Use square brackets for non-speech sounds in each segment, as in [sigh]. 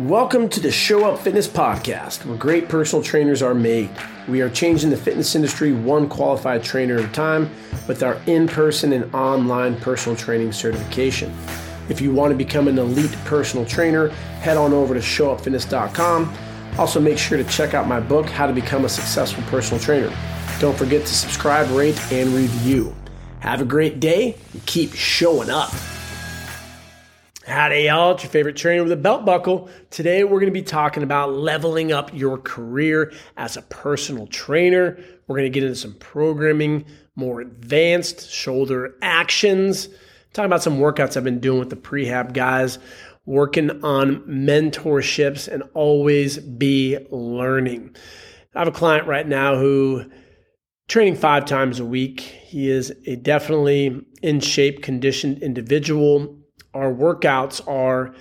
Welcome to the Show Up Fitness Podcast, where great personal trainers are made. We are changing the fitness industry one qualified trainer at a time with our in person and online personal training certification. If you want to become an elite personal trainer, head on over to showupfitness.com. Also, make sure to check out my book, How to Become a Successful Personal Trainer. Don't forget to subscribe, rate, and review. Have a great day and keep showing up. Howdy, y'all. It's your favorite trainer with a belt buckle. Today, we're going to be talking about leveling up your career as a personal trainer. We're going to get into some programming, more advanced shoulder actions, talking about some workouts I've been doing with the prehab guys, working on mentorships, and always be learning. I have a client right now who training five times a week. He is a definitely in shape, conditioned individual our workouts are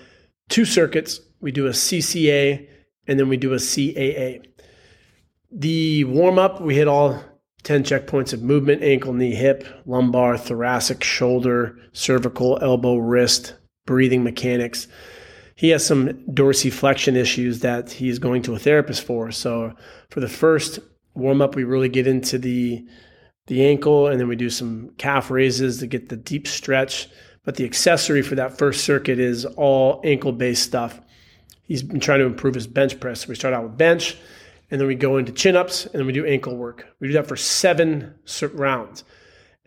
two circuits. We do a CCA and then we do a CAA. The warm up, we hit all 10 checkpoints of movement ankle, knee, hip, lumbar, thoracic, shoulder, cervical, elbow, wrist, breathing mechanics. He has some dorsiflexion issues that he's going to a therapist for. So, for the first warm up, we really get into the the ankle and then we do some calf raises to get the deep stretch but the accessory for that first circuit is all ankle based stuff. He's been trying to improve his bench press. So we start out with bench, and then we go into chin ups, and then we do ankle work. We do that for seven rounds.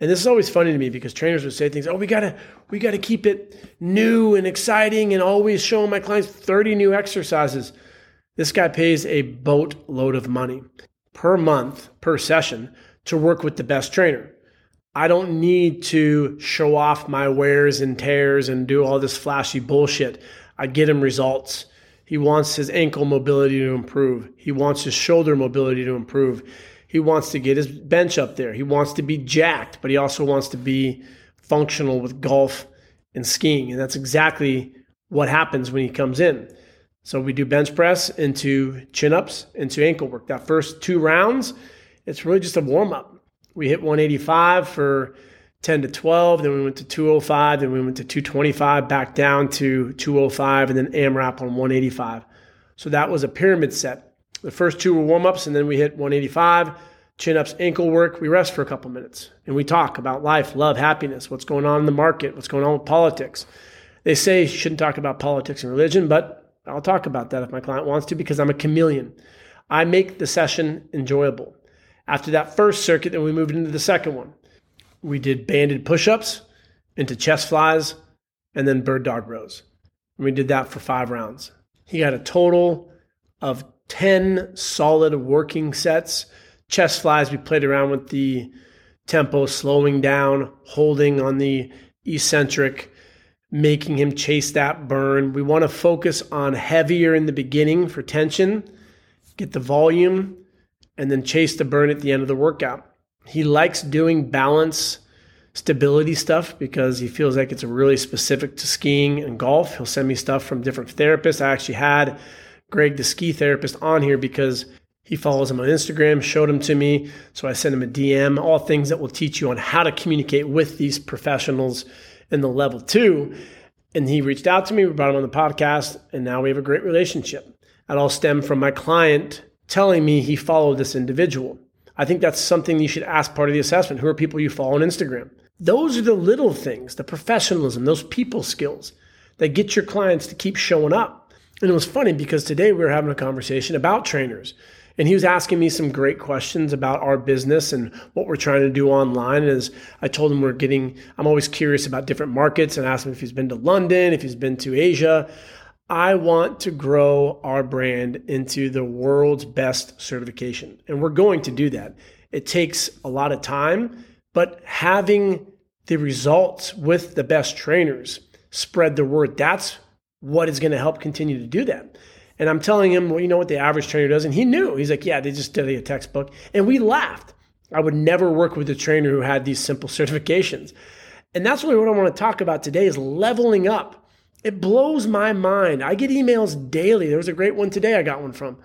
And this is always funny to me because trainers would say things, "Oh, we gotta, we gotta keep it new and exciting, and always showing my clients 30 new exercises." This guy pays a boatload of money per month per session to work with the best trainer. I don't need to show off my wears and tears and do all this flashy bullshit. I get him results. He wants his ankle mobility to improve. He wants his shoulder mobility to improve. He wants to get his bench up there. He wants to be jacked, but he also wants to be functional with golf and skiing. And that's exactly what happens when he comes in. So we do bench press into chin ups, into ankle work. That first two rounds, it's really just a warm up we hit 185 for 10 to 12. Then we went to 205. Then we went to 225, back down to 205, and then AMRAP on 185. So that was a pyramid set. The first two were warm ups, and then we hit 185, chin ups, ankle work. We rest for a couple minutes and we talk about life, love, happiness, what's going on in the market, what's going on with politics. They say you shouldn't talk about politics and religion, but I'll talk about that if my client wants to because I'm a chameleon. I make the session enjoyable. After that first circuit, then we moved into the second one. We did banded push ups into chest flies and then bird dog rows. And we did that for five rounds. He got a total of 10 solid working sets. Chest flies, we played around with the tempo, slowing down, holding on the eccentric, making him chase that burn. We want to focus on heavier in the beginning for tension, get the volume, and then chase the burn at the end of the workout. He likes doing balance stability stuff because he feels like it's really specific to skiing and golf. He'll send me stuff from different therapists. I actually had Greg, the ski therapist, on here because he follows him on Instagram, showed him to me. So I sent him a DM, all things that will teach you on how to communicate with these professionals in the level two. And he reached out to me, we brought him on the podcast, and now we have a great relationship. That all stemmed from my client telling me he followed this individual. I think that's something you should ask part of the assessment. Who are people you follow on Instagram? Those are the little things, the professionalism, those people skills that get your clients to keep showing up. And it was funny because today we were having a conversation about trainers. And he was asking me some great questions about our business and what we're trying to do online. And as I told him, we're getting, I'm always curious about different markets and asked him if he's been to London, if he's been to Asia. I want to grow our brand into the world's best certification. And we're going to do that. It takes a lot of time, but having the results with the best trainers spread the word. That's what is going to help continue to do that. And I'm telling him, well, you know what the average trainer does? And he knew. He's like, yeah, they just study a textbook. And we laughed. I would never work with a trainer who had these simple [laughs] certifications. And that's really what I want to talk about today is leveling up it blows my mind. I get emails daily. There was a great one today I got one from.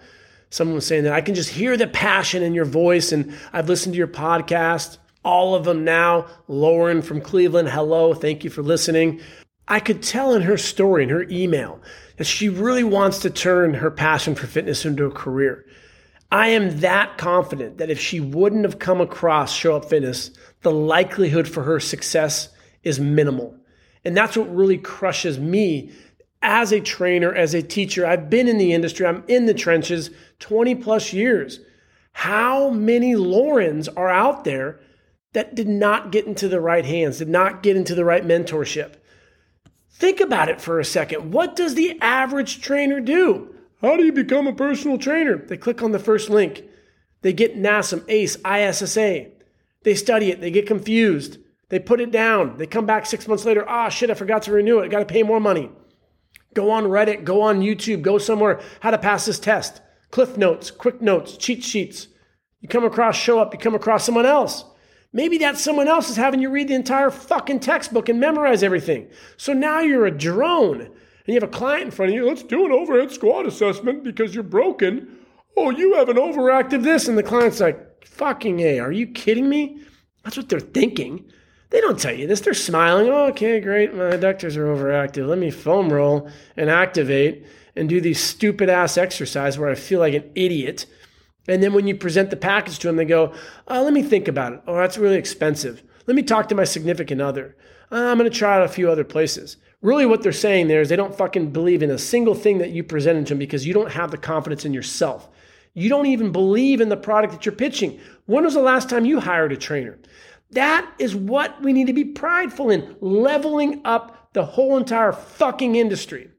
Someone was saying that I can just hear the passion in your voice, and I've listened to your podcast, all of them now. Lauren from Cleveland, hello, thank you for listening. I could tell in her story, in her email, that she really wants to turn her passion for fitness into a career. I am that confident that if she wouldn't have come across Show Up Fitness, the likelihood for her success is minimal. And that's what really crushes me as a trainer, as a teacher. I've been in the industry, I'm in the trenches 20 plus years. How many Laurens are out there that did not get into the right hands, did not get into the right mentorship? Think about it for a second. What does the average trainer do? How do you become a personal trainer? They click on the first link. They get NASM, ACE, ISSA. They study it. They get confused. They put it down. They come back six months later. Ah, oh, shit, I forgot to renew it. I got to pay more money. Go on Reddit, go on YouTube, go somewhere. How to pass this test. Cliff notes, quick notes, cheat sheets. You come across, show up, you come across someone else. Maybe that someone else is having you read the entire fucking textbook and memorize everything. So now you're a drone and you have a client in front of you. Let's do an overhead squat assessment because you're broken. Oh, you have an overactive this. And the client's like, fucking A, are you kidding me? That's what they're thinking. They don't tell you this. They're smiling. Oh, okay, great. My adductors are overactive. Let me foam roll and activate and do these stupid ass exercise where I feel like an idiot. And then when you present the package to them, they go, oh, let me think about it. Oh, that's really expensive. Let me talk to my significant other. Uh, I'm going to try out a few other places. Really, what they're saying there is they don't fucking believe in a single thing that you presented to them because you don't have the confidence in yourself. You don't even believe in the product that you're pitching. When was the last time you hired a trainer? That is what we need to be prideful in, leveling up the whole entire fucking industry.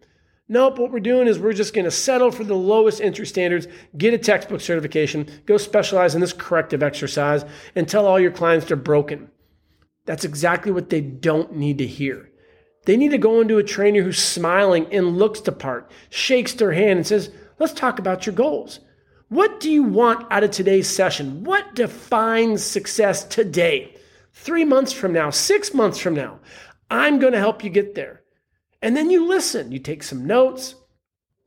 Nope, what we're doing is we're just going to settle for the lowest entry standards, get a textbook certification, go specialize in this corrective exercise, and tell all your clients they're broken. That's exactly what they don't need to hear. They need to go into a trainer who's smiling and looks the part, shakes their hand, and says, Let's talk about your goals. What do you want out of today's session? What defines success today? Three months from now, six months from now. I'm going to help you get there. And then you listen, you take some notes,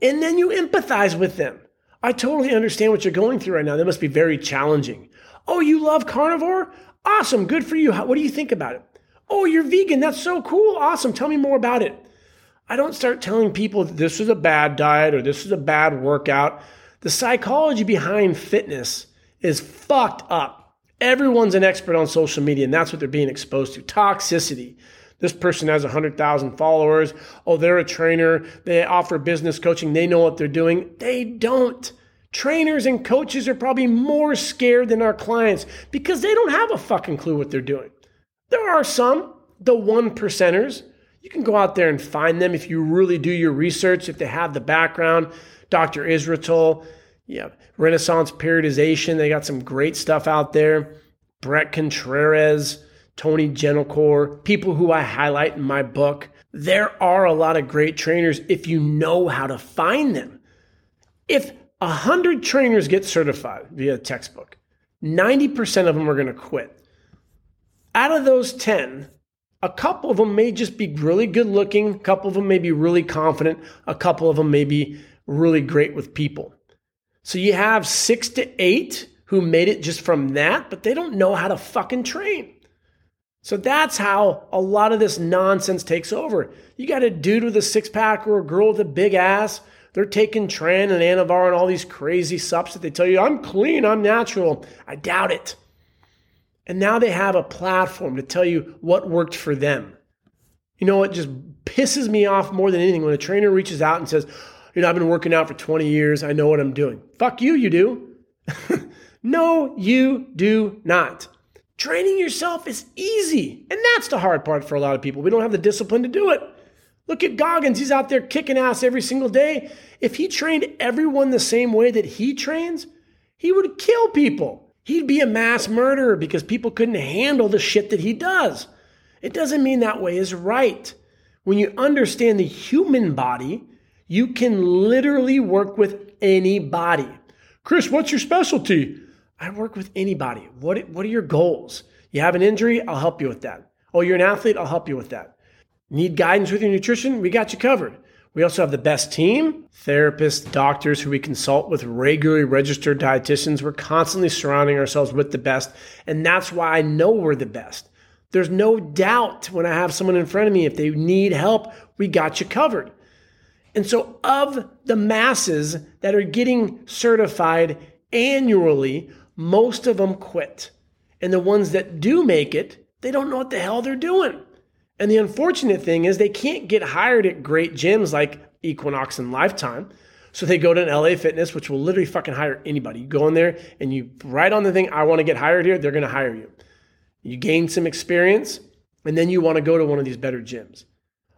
and then you empathize with them. I totally understand what you're going through right now. That must be very challenging. Oh, you love carnivore? Awesome. Good for you. what do you think about it? Oh, you're vegan. That's so cool. Awesome. Tell me more about it. I don't start telling people this is a bad diet or this is a bad workout. The psychology behind fitness is fucked up. Everyone's an expert on social media, and that's what they're being exposed to toxicity. This person has 100,000 followers. Oh, they're a trainer. They offer business coaching. They know what they're doing. They don't. Trainers and coaches are probably more scared than our clients because they don't have a fucking clue what they're doing. There are some, the one percenters. You can go out there and find them if you really do your research, if they have the background. Dr. Israetel, yeah, Renaissance periodization. They got some great stuff out there. Bret Contreras, Tony Gentilcore, people who I highlight in my book. There are a lot of great trainers if you know how to find them. If 100 trainers get certified via textbook, 90% of them are going to quit. Out of those 10, a couple of them may just be really good looking, a couple of them may be really confident, a couple of them may be really great with people. So you have six to eight who made it just from that, but they don't know how to fucking train. So that's how a lot of this nonsense takes over. You got a dude with a six pack or a girl with a big ass. They're taking Tren and Anavar and all these crazy sups that they tell you, I'm clean, I'm natural. I doubt it. And now they have a platform to tell you what worked for them. You know, it just pisses me off more than anything when a trainer reaches out and says, you know, I've been working out for 20 years. I know what I'm doing. Fuck you, you do. [laughs] no, you do not. Training yourself is easy. And that's the hard part for a lot of people. We don't have the discipline to do it. Look at Goggins. He's out there kicking ass every single day. If he trained everyone the same way that he trains, he would kill people. He'd be a mass murderer because people couldn't handle the shit that he does. It doesn't mean that way is right. When you understand the human body, you can literally work with anybody. Chris, what's your specialty? I work with anybody. What, what are your goals? You have an injury? I'll help you with that. Oh, you're an athlete? I'll help you with that. Need guidance with your nutrition? We got you covered. We also have the best team, therapists, doctors who we consult with, regularly registered dietitians. We're constantly surrounding ourselves with the best. And that's why I know we're the best. There's no doubt when I have someone in front of me, if they need help, we got you covered. And so, of the masses that are getting certified annually, most of them quit. And the ones that do make it, they don't know what the hell they're doing. And the unfortunate thing is they can't get hired at great gyms like Equinox and Lifetime. So they go to an LA Fitness, which will literally fucking hire anybody. You go in there and you write on the thing, I want to get hired here, they're going to hire you. You gain some experience, and then you want to go to one of these better gyms.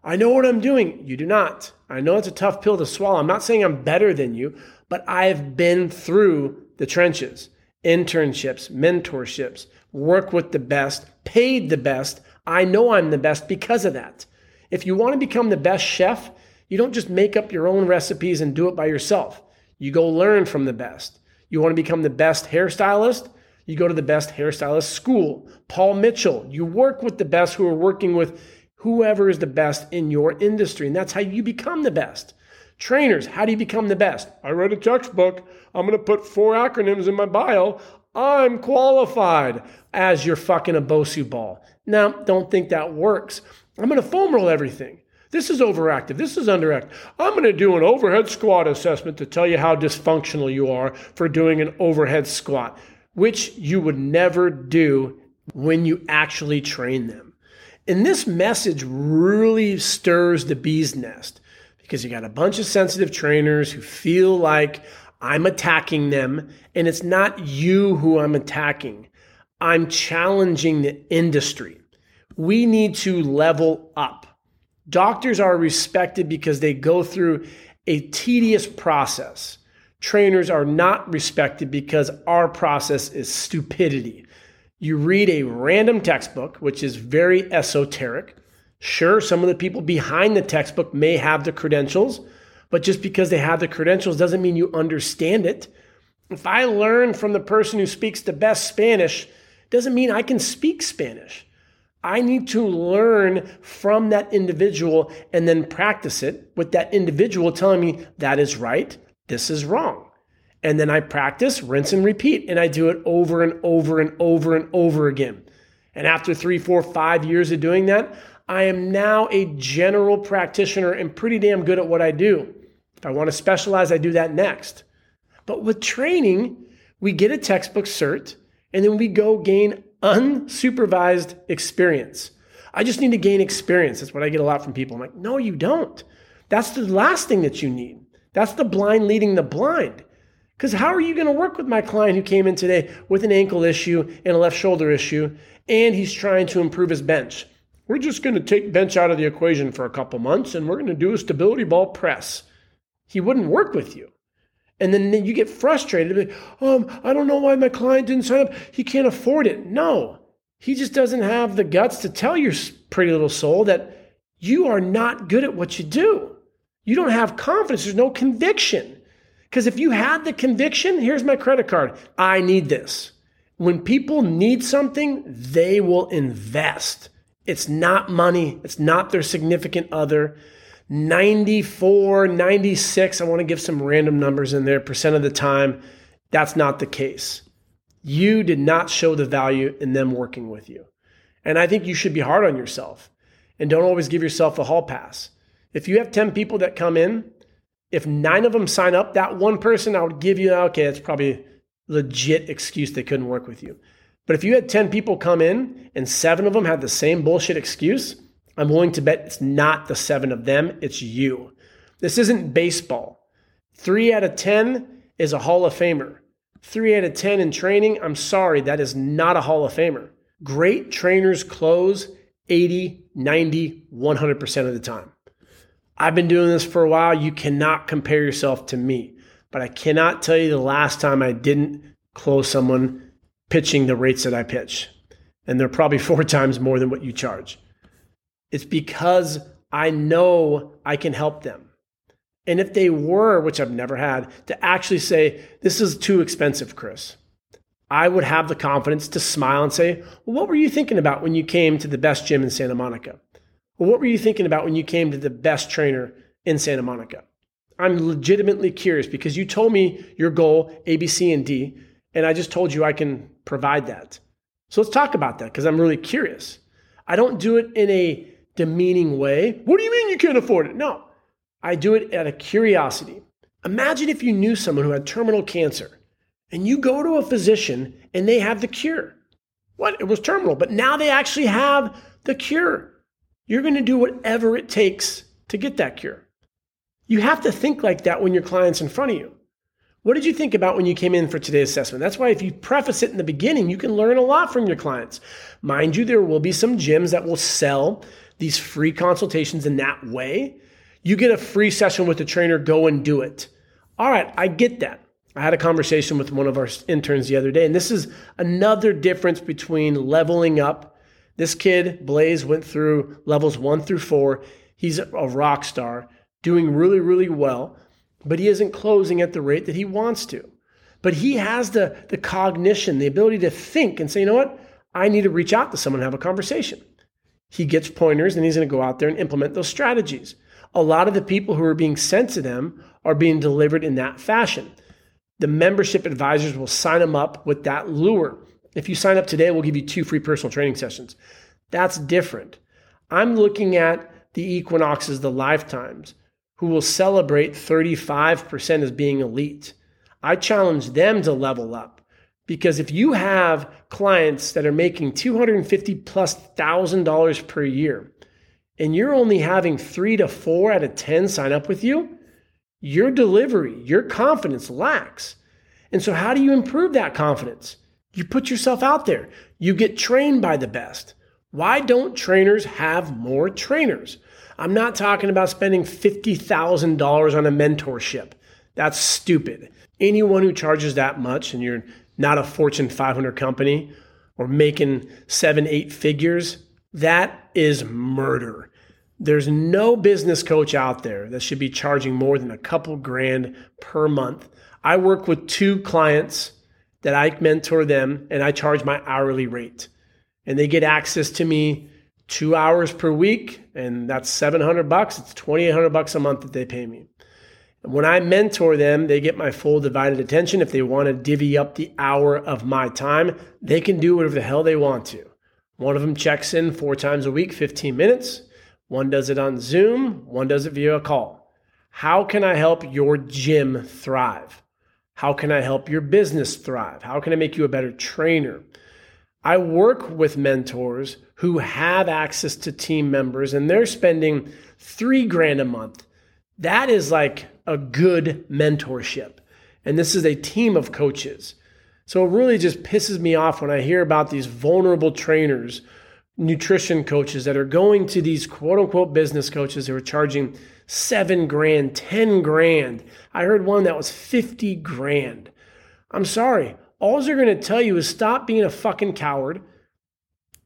I know what I'm doing. You do not. I know it's a tough pill to swallow. I'm not saying I'm better than you, but I've been through the trenches internships, mentorships, work with the best, paid the best. I know I'm the best because of that. If you want to become the best chef, you don't just make up your own recipes and do it by yourself. You go learn from the best. You want to become the best hairstylist? You go to the best hairstylist school. Paul Mitchell, you work with the best who are working with whoever is the best in your industry. And that's how you become the best. Trainers, how do you become the best? I read a textbook. I'm going to put four acronyms in my bio. I'm qualified as your fucking a Bosu ball. Now, don't think that works. I'm going to foam roll everything. This is overactive. This is underactive. I'm going to do an overhead squat assessment to tell you how dysfunctional you are for doing an overhead squat, which you would never do when you actually train them. And this message really stirs the bee's nest because you got a bunch of sensitive trainers who feel like I'm attacking them, and it's not you who I'm attacking. I'm challenging the industry. We need to level up. Doctors are respected because they go through a tedious process. Trainers are not respected because our process is stupidity. You read a random textbook, which is very esoteric. Sure, some of the people behind the textbook may have the credentials, but just because they have the credentials doesn't mean you understand it. If I learn from the person who speaks the best Spanish, doesn't mean I can speak Spanish. I need to learn from that individual and then practice it with that individual telling me that is right, this is wrong. And then I practice, rinse and repeat, and I do it over and over and over and over again. And after three, four, five years of doing that, I am now a general practitioner and pretty damn good at what I do. If I want to specialize, I do that next. But with training, we get a textbook cert and then we go gain unsupervised experience. I just need to gain experience. That's what I get a lot from people. I'm like, no, you don't. That's the last thing that you need. That's the blind leading the blind. Because how are you going to work with my client who came in today with an ankle issue and a left shoulder issue, and he's trying to improve his bench? We're just going to take bench out of the equation for a couple months and we're going to do a stability ball press. He wouldn't work with you. And then you get frustrated. Um, I don't know why my client didn't sign up. He can't afford it. No, he just doesn't have the guts to tell your pretty little soul that you are not good at what you do. You don't have confidence. There's no conviction. Because if you had the conviction, here's my credit card. I need this. When people need something, they will invest. It's not money, it's not their significant other. 94, 96, I want to give some random numbers in there, percent of the time, that's not the case. You did not show the value in them working with you. And I think you should be hard on yourself and don't always give yourself a hall pass. If you have 10 people that come in, if nine of them sign up, that one person I would give you, okay, that's probably legit excuse they couldn't work with you. But if you had 10 people come in and seven of them had the same bullshit excuse, I'm willing to bet it's not the seven of them, it's you. This isn't baseball. Three out of 10 is a Hall of Famer. Three out of 10 in training, I'm sorry, that is not a Hall of Famer. Great trainers close 80, 90, 100% of the time. I've been doing this for a while. You cannot compare yourself to me, but I cannot tell you the last time I didn't close someone pitching the rates that I pitch. And they're probably [laughs] four times more than what you charge. It's because I know I can help them. And if they were, which I've never had, to actually say, this is too expensive, Chris, I would have the confidence to smile and say, well, what were you thinking about when you came to the best gym in Santa Monica? Well, what were you thinking about when you came to the best trainer in Santa Monica? I'm legitimately curious because you told me your goal, A, B, C, and D, and I just told you I can provide that. So let's talk about that because I'm really curious. I don't do it in a demeaning way. What do you mean you can't afford it? No. I do it out of curiosity. Imagine if you knew someone who had terminal cancer and you go to a physician and they have the cure. What? It was terminal, but now they actually have the cure. You're going to do whatever it takes to get that cure. You have to think like that when your client's in front of you. What did you think about when you came in for today's assessment? That's why if you preface it in the beginning, you can learn a lot from your clients. Mind you, there will be some gyms that will sell these free consultations in that way. You get a free session with the trainer, go and do it. All right, I get that. I had a conversation with one of our interns the other day, and this is another difference between leveling up. This kid, Blaze, went through levels one through four. He's a rock star, doing really, really well but he isn't closing at the rate that he wants to. But he has the, the cognition, the ability to think and say, you know what? I need to reach out to someone and have a conversation. He gets pointers and he's going to go out there and implement those strategies. A lot of the people who are being sent to them are being delivered in that fashion. The membership advisors will sign them up with that lure. If you sign up today, we'll give you two free personal training sessions. That's different. I'm looking at the equinoxes, the lifetimes who will celebrate 35% as being elite. I challenge them to level up because if you have clients that are making 250 plus thousand dollars per year and you're only having three to four out of 10 sign up with you, your delivery, your confidence lacks. And so, how do you improve that confidence? You put yourself out there, you get trained by the best. Why don't trainers have more trainers? I'm not talking about spending $50,000 on a mentorship. That's stupid. Anyone who charges that much and you're not a Fortune 500 company or making seven, eight figures, that is murder. There's no business coach out there that should be charging more than a couple grand per month. I work with two clients that I mentor them and I charge my hourly rate. And they get access to me two hours per week, and that's 700 bucks. It's 2,800 bucks a month that they pay me. And when I mentor them, they get my full divided attention. If they want to divvy up the hour of my time, they can do whatever the hell they want to. One of them checks in four times a week, 15 minutes. One does it on Zoom, one does it via a call. How can I help your gym thrive? How can I help your business thrive? How can I make you a better trainer? I work with mentors who have access to team members and they're spending three grand a month. That is like a good mentorship. And this is a team of coaches. So it really just pisses me off when I hear about these vulnerable trainers, nutrition coaches that are going to these quote unquote business coaches who are charging seven grand, 10 grand. I heard one that was 50 grand. I'm sorry. All they're going to tell you is stop being a fucking coward,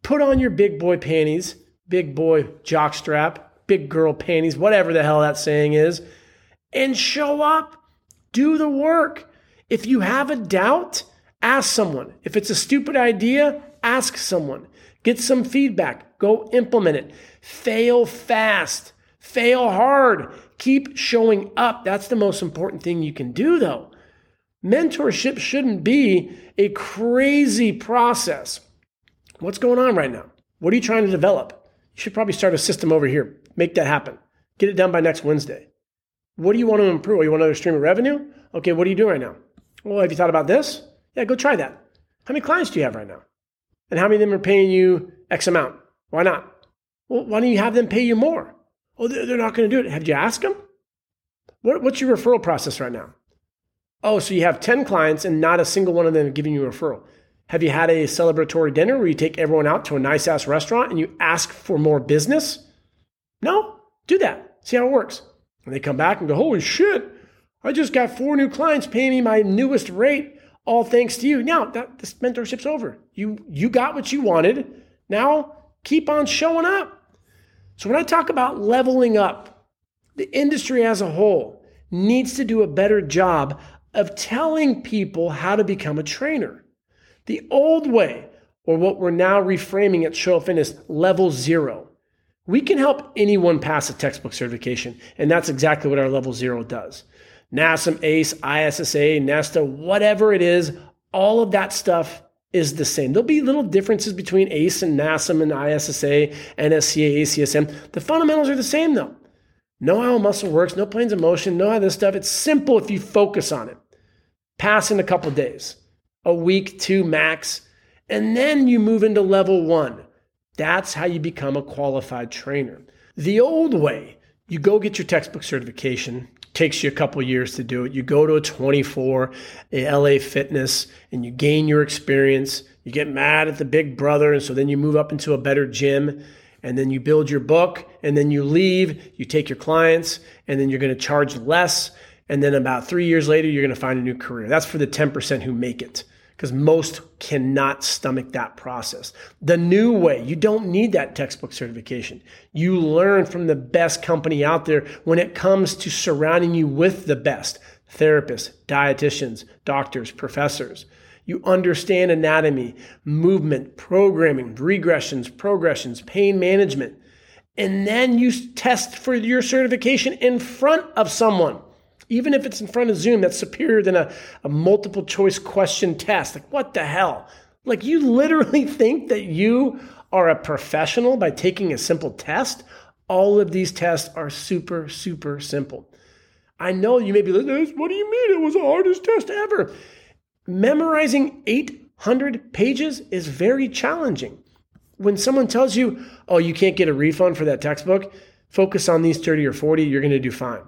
put on your big boy panties, big boy jockstrap, big girl panties, whatever the hell that saying is, and show up. Do the work. If you have a doubt, ask someone. If it's a stupid idea, ask someone. Get some feedback. Go implement it. Fail fast. Fail hard. Keep showing up. That's the most important thing you can do, though. Mentorship shouldn't be a crazy process. What's going on right now? What are you trying to develop? You should probably start a system over here. Make that happen. Get it done by next Wednesday. What do you want to improve? You want another stream of revenue? Okay, what are you doing right now? Well, have you thought about this? Yeah, go try that. How many clients do you have right now? And how many of them are paying you X amount? Why not? Well, why don't you have them pay you more? Oh, they're not going to do it. Have you asked them? What, what's your referral process right now? Oh, so you have 10 clients and not a single one of them giving you a referral. Have you had a celebratory dinner where you take everyone out to a nice ass restaurant and you ask for more business? No? Do that. See how it works. And they come back and go, Holy shit, I just got four new clients paying me my newest rate, all thanks to you. Now that this mentorship's over. You you got what you wanted. Now keep on showing up. So when I talk about leveling up, the industry as a whole needs to do a better job of telling people how to become a trainer. The old way, or what we're now reframing at Show Fitness, level zero. We can help anyone pass a textbook certification, and that's exactly what our level zero does. NASM, ACE, ISSA, NESTA, whatever it is, all of that stuff is the same. There'll be little differences between ACE and NASM and ISSA, NSCA, ACSM. The fundamentals are the same though. Know how muscle works, know planes of motion, know how this stuff. It's simple if you focus on it. Pass in a couple days, a week, two max, and then you move into level one. That's how you become a qualified trainer. The old way, you go get your textbook certification, takes you a couple years to do it. You go to a 24, eh, a LA Fitness, and you gain your experience. You get mad at the big brother, and so then you move up into a better gym, and then you build your book, and then you leave. You take your clients, and then you're going to charge less. And then about three years later, you're going to find a new career. That's for the 10% who make it because most cannot stomach that process. The new way, you don't need that textbook certification. You learn from the best company out there when it comes to surrounding you with the best therapists, dietitians, doctors, professors. You understand anatomy, movement, programming, regressions, progressions, pain management. And then you test for your certification in front of someone even if it's in front of Zoom, that's superior than a, a multiple choice question test. Like, what the hell? Like, you literally [laughs] think that you are a professional by taking a simple test? All of these tests are super, super simple. I know you may be like, what do you mean? It was the hardest test ever. Memorizing 800 pages is very challenging. When someone tells you, oh, you can't get a refund for that textbook, focus on these 30 or 40, you're going to do fine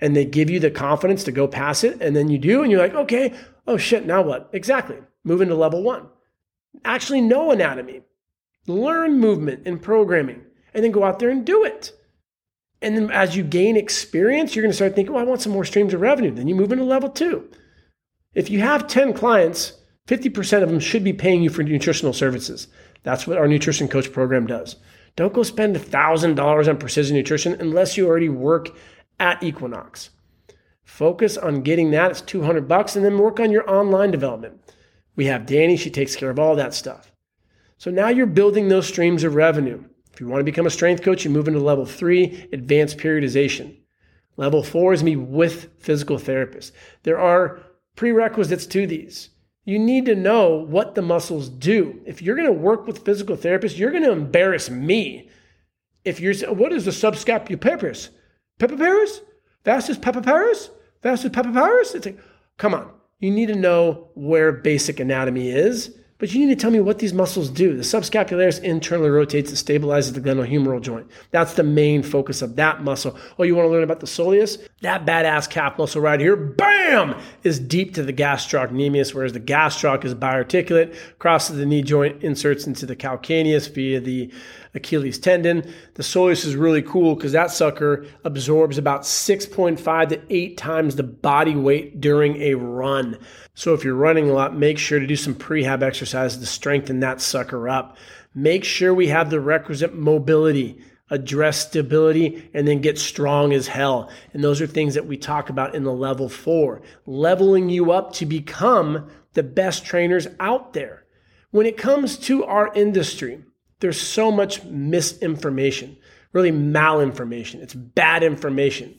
and they give you the confidence to go pass it, and then you do, and you're like, okay, oh shit, now what? Exactly. Move into level one. Actually know anatomy, learn movement and programming, and then go out there and do it. And then as you gain experience, you're going to start thinking, well, I want some more streams of revenue. Then you move into level two. If you have 10 clients, 50% of them should be paying you for nutritional services. That's what our nutrition coach program does. Don't go spend $1,000 on precision nutrition unless you already work at Equinox. Focus on getting that. It's 200 bucks and then work on your online development. We have Danny, she takes care of all that stuff. So now you're building those streams of revenue. If you want to become a strength coach, you move into level three, advanced periodization. Level four is me with physical therapists. There are prerequisites to these. You need to know what the muscles do. If you're going to work with physical therapists, you're going to embarrass me. If you're, what is the subscapularis? Paris? Vastus Paris? Vastus Paris? It's like, come on. You need to know where basic anatomy is, but you need to tell me what these muscles do. The subscapularis internally rotates and stabilizes the glenohumeral joint. That's the main focus of that muscle. Oh, you want to learn about the soleus? That badass calf muscle right here, bam, is deep to the gastrocnemius, whereas the gastroc is biarticulate, crosses the knee joint, inserts into the calcaneus via the Achilles tendon. The soleus is really cool because that sucker absorbs about 6.5 to 8 times the body weight during a run. So if you're running a lot, make sure to do some prehab exercises to strengthen that sucker up. Make sure we have the requisite mobility, address stability, and then get strong as hell. And those are things that we talk about in the level four, leveling you up to become the best trainers out there. When it comes to our industry, there's so much misinformation, really malinformation. It's bad information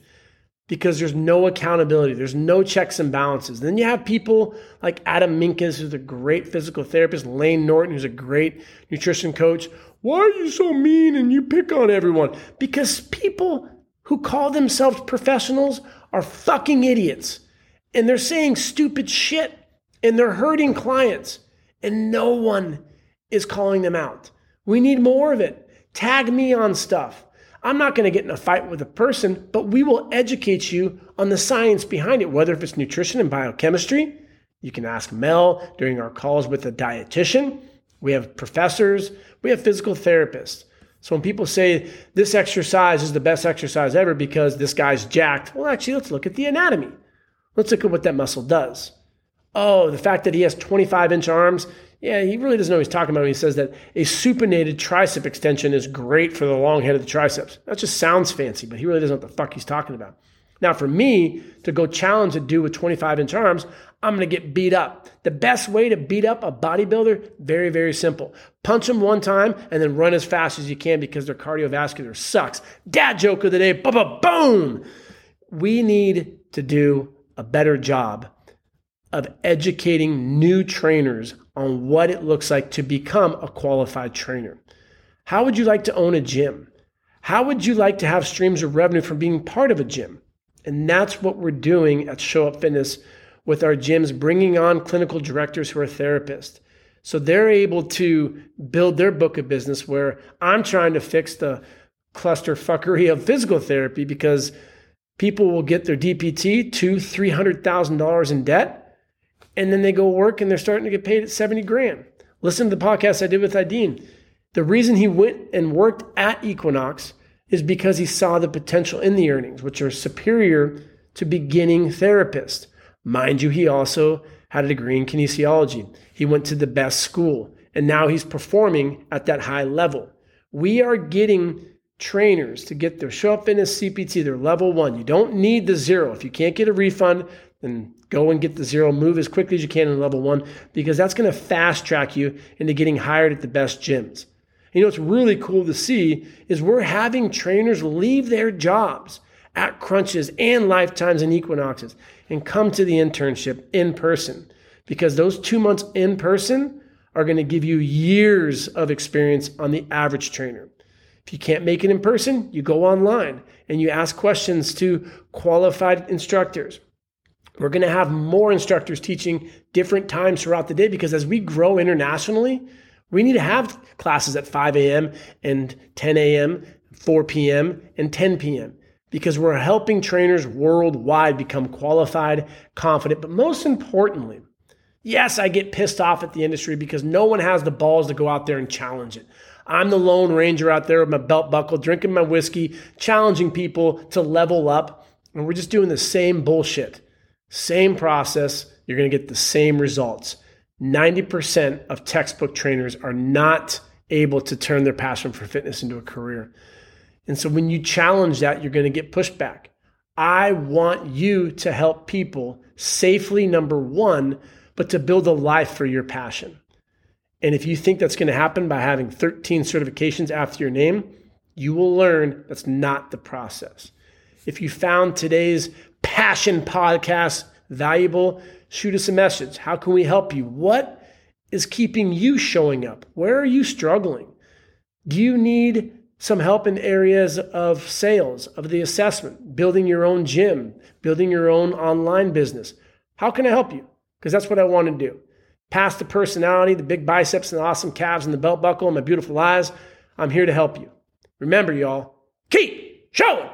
because there's no accountability, there's no checks and balances. Then you have people like Adam Meakins, who's a great physical therapist, Layne Norton, who's a great nutrition coach. Why are you so mean and you pick on everyone? Because people who call themselves professionals are fucking idiots and they're saying stupid shit and they're hurting clients and no one is calling them out. We need more of it. Tag me on stuff. I'm not going to get in a fight with a person, but we will educate you on the science behind it, whether if it's nutrition and biochemistry. You can ask Mel during our calls with a dietitian. We have professors, we have physical therapists. So when people say this exercise is the best exercise ever because this guy's jacked, well, actually, let's look at the anatomy. Let's look at what that muscle does. Oh, the fact that he has 25 inch arms yeah, he really doesn't know what he's talking about when he says that a supinated tricep extension is great for the long head of the triceps. That just sounds fancy, but he really doesn't know what the fuck he's talking about. Now, for me to go challenge a dude with 25 inch arms, I'm going to get beat up. The best way to beat up a bodybuilder, very, very simple. Punch him one time and then run as fast as you can because their cardiovascular sucks. Dad joke of the day, boom. We need to do a better job of educating new trainers on what it looks like to become a qualified trainer. How would you like to own a gym? How would you like to have streams of revenue from being part of a gym? And that's what we're doing at Show Up Fitness with our gyms, bringing on clinical directors who are therapists. So they're able to build their book of business where I'm trying to fix the cluster fuckery of physical therapy because people will get their DPT to three hundred thousand dollars in debt, and then they go work and they're starting to get paid at seventy grand. Listen to the podcast I did with Ideen. The reason he went and worked at Equinox is because he saw the potential in the earnings, which are superior to beginning therapists. Mind you, he also had a degree in kinesiology. He went to the best school, and now he's performing at that high level. We are getting trainers to get their show up in a CPT, their level one. You don't need the zero. If you can't get a refund, then go and get the zero. Move as quickly as you can in level one because that's going to fast track you into getting hired at the best gyms. You know, what's really cool to see is we're having trainers leave their jobs at crunches and lifetimes and equinoxes and come to the internship in person because those two months in person are going to give you years of experience on the average trainer. If you can't make it in person, you go online and you ask questions to qualified instructors. We're going to have more instructors teaching different times throughout the day because as we grow internationally, we need to have classes at 5 a.m. and 10 a.m., 4 p.m., and 10 p.m because we're helping trainers worldwide become qualified, confident, but most importantly, yes, I get pissed off at the industry because no one has the balls to go out there and challenge it. I'm the lone ranger out there with my belt buckle, drinking my whiskey, challenging people to level up, and we're just doing the same bullshit. Same process, you're going to get the same results. 90% of textbook trainers are not able to turn their passion for fitness into a career. And so when you challenge that, you're going to get pushback. I want you to help people safely, number one, but to build a life for your passion. And if you think that's going to happen by having 13 certifications after your name, you will learn that's not the process. If you found today's passion podcast valuable, shoot us a message. How can we help you? What is keeping you showing up? Where are you struggling? Do you need some help in areas of sales, of the assessment, building your own gym, building your own online business. How can I help you? Because that's what I want to do. Past the personality, the big biceps, and the awesome calves, and the belt buckle, and my beautiful eyes, I'm here to help you. Remember, y'all, keep showing.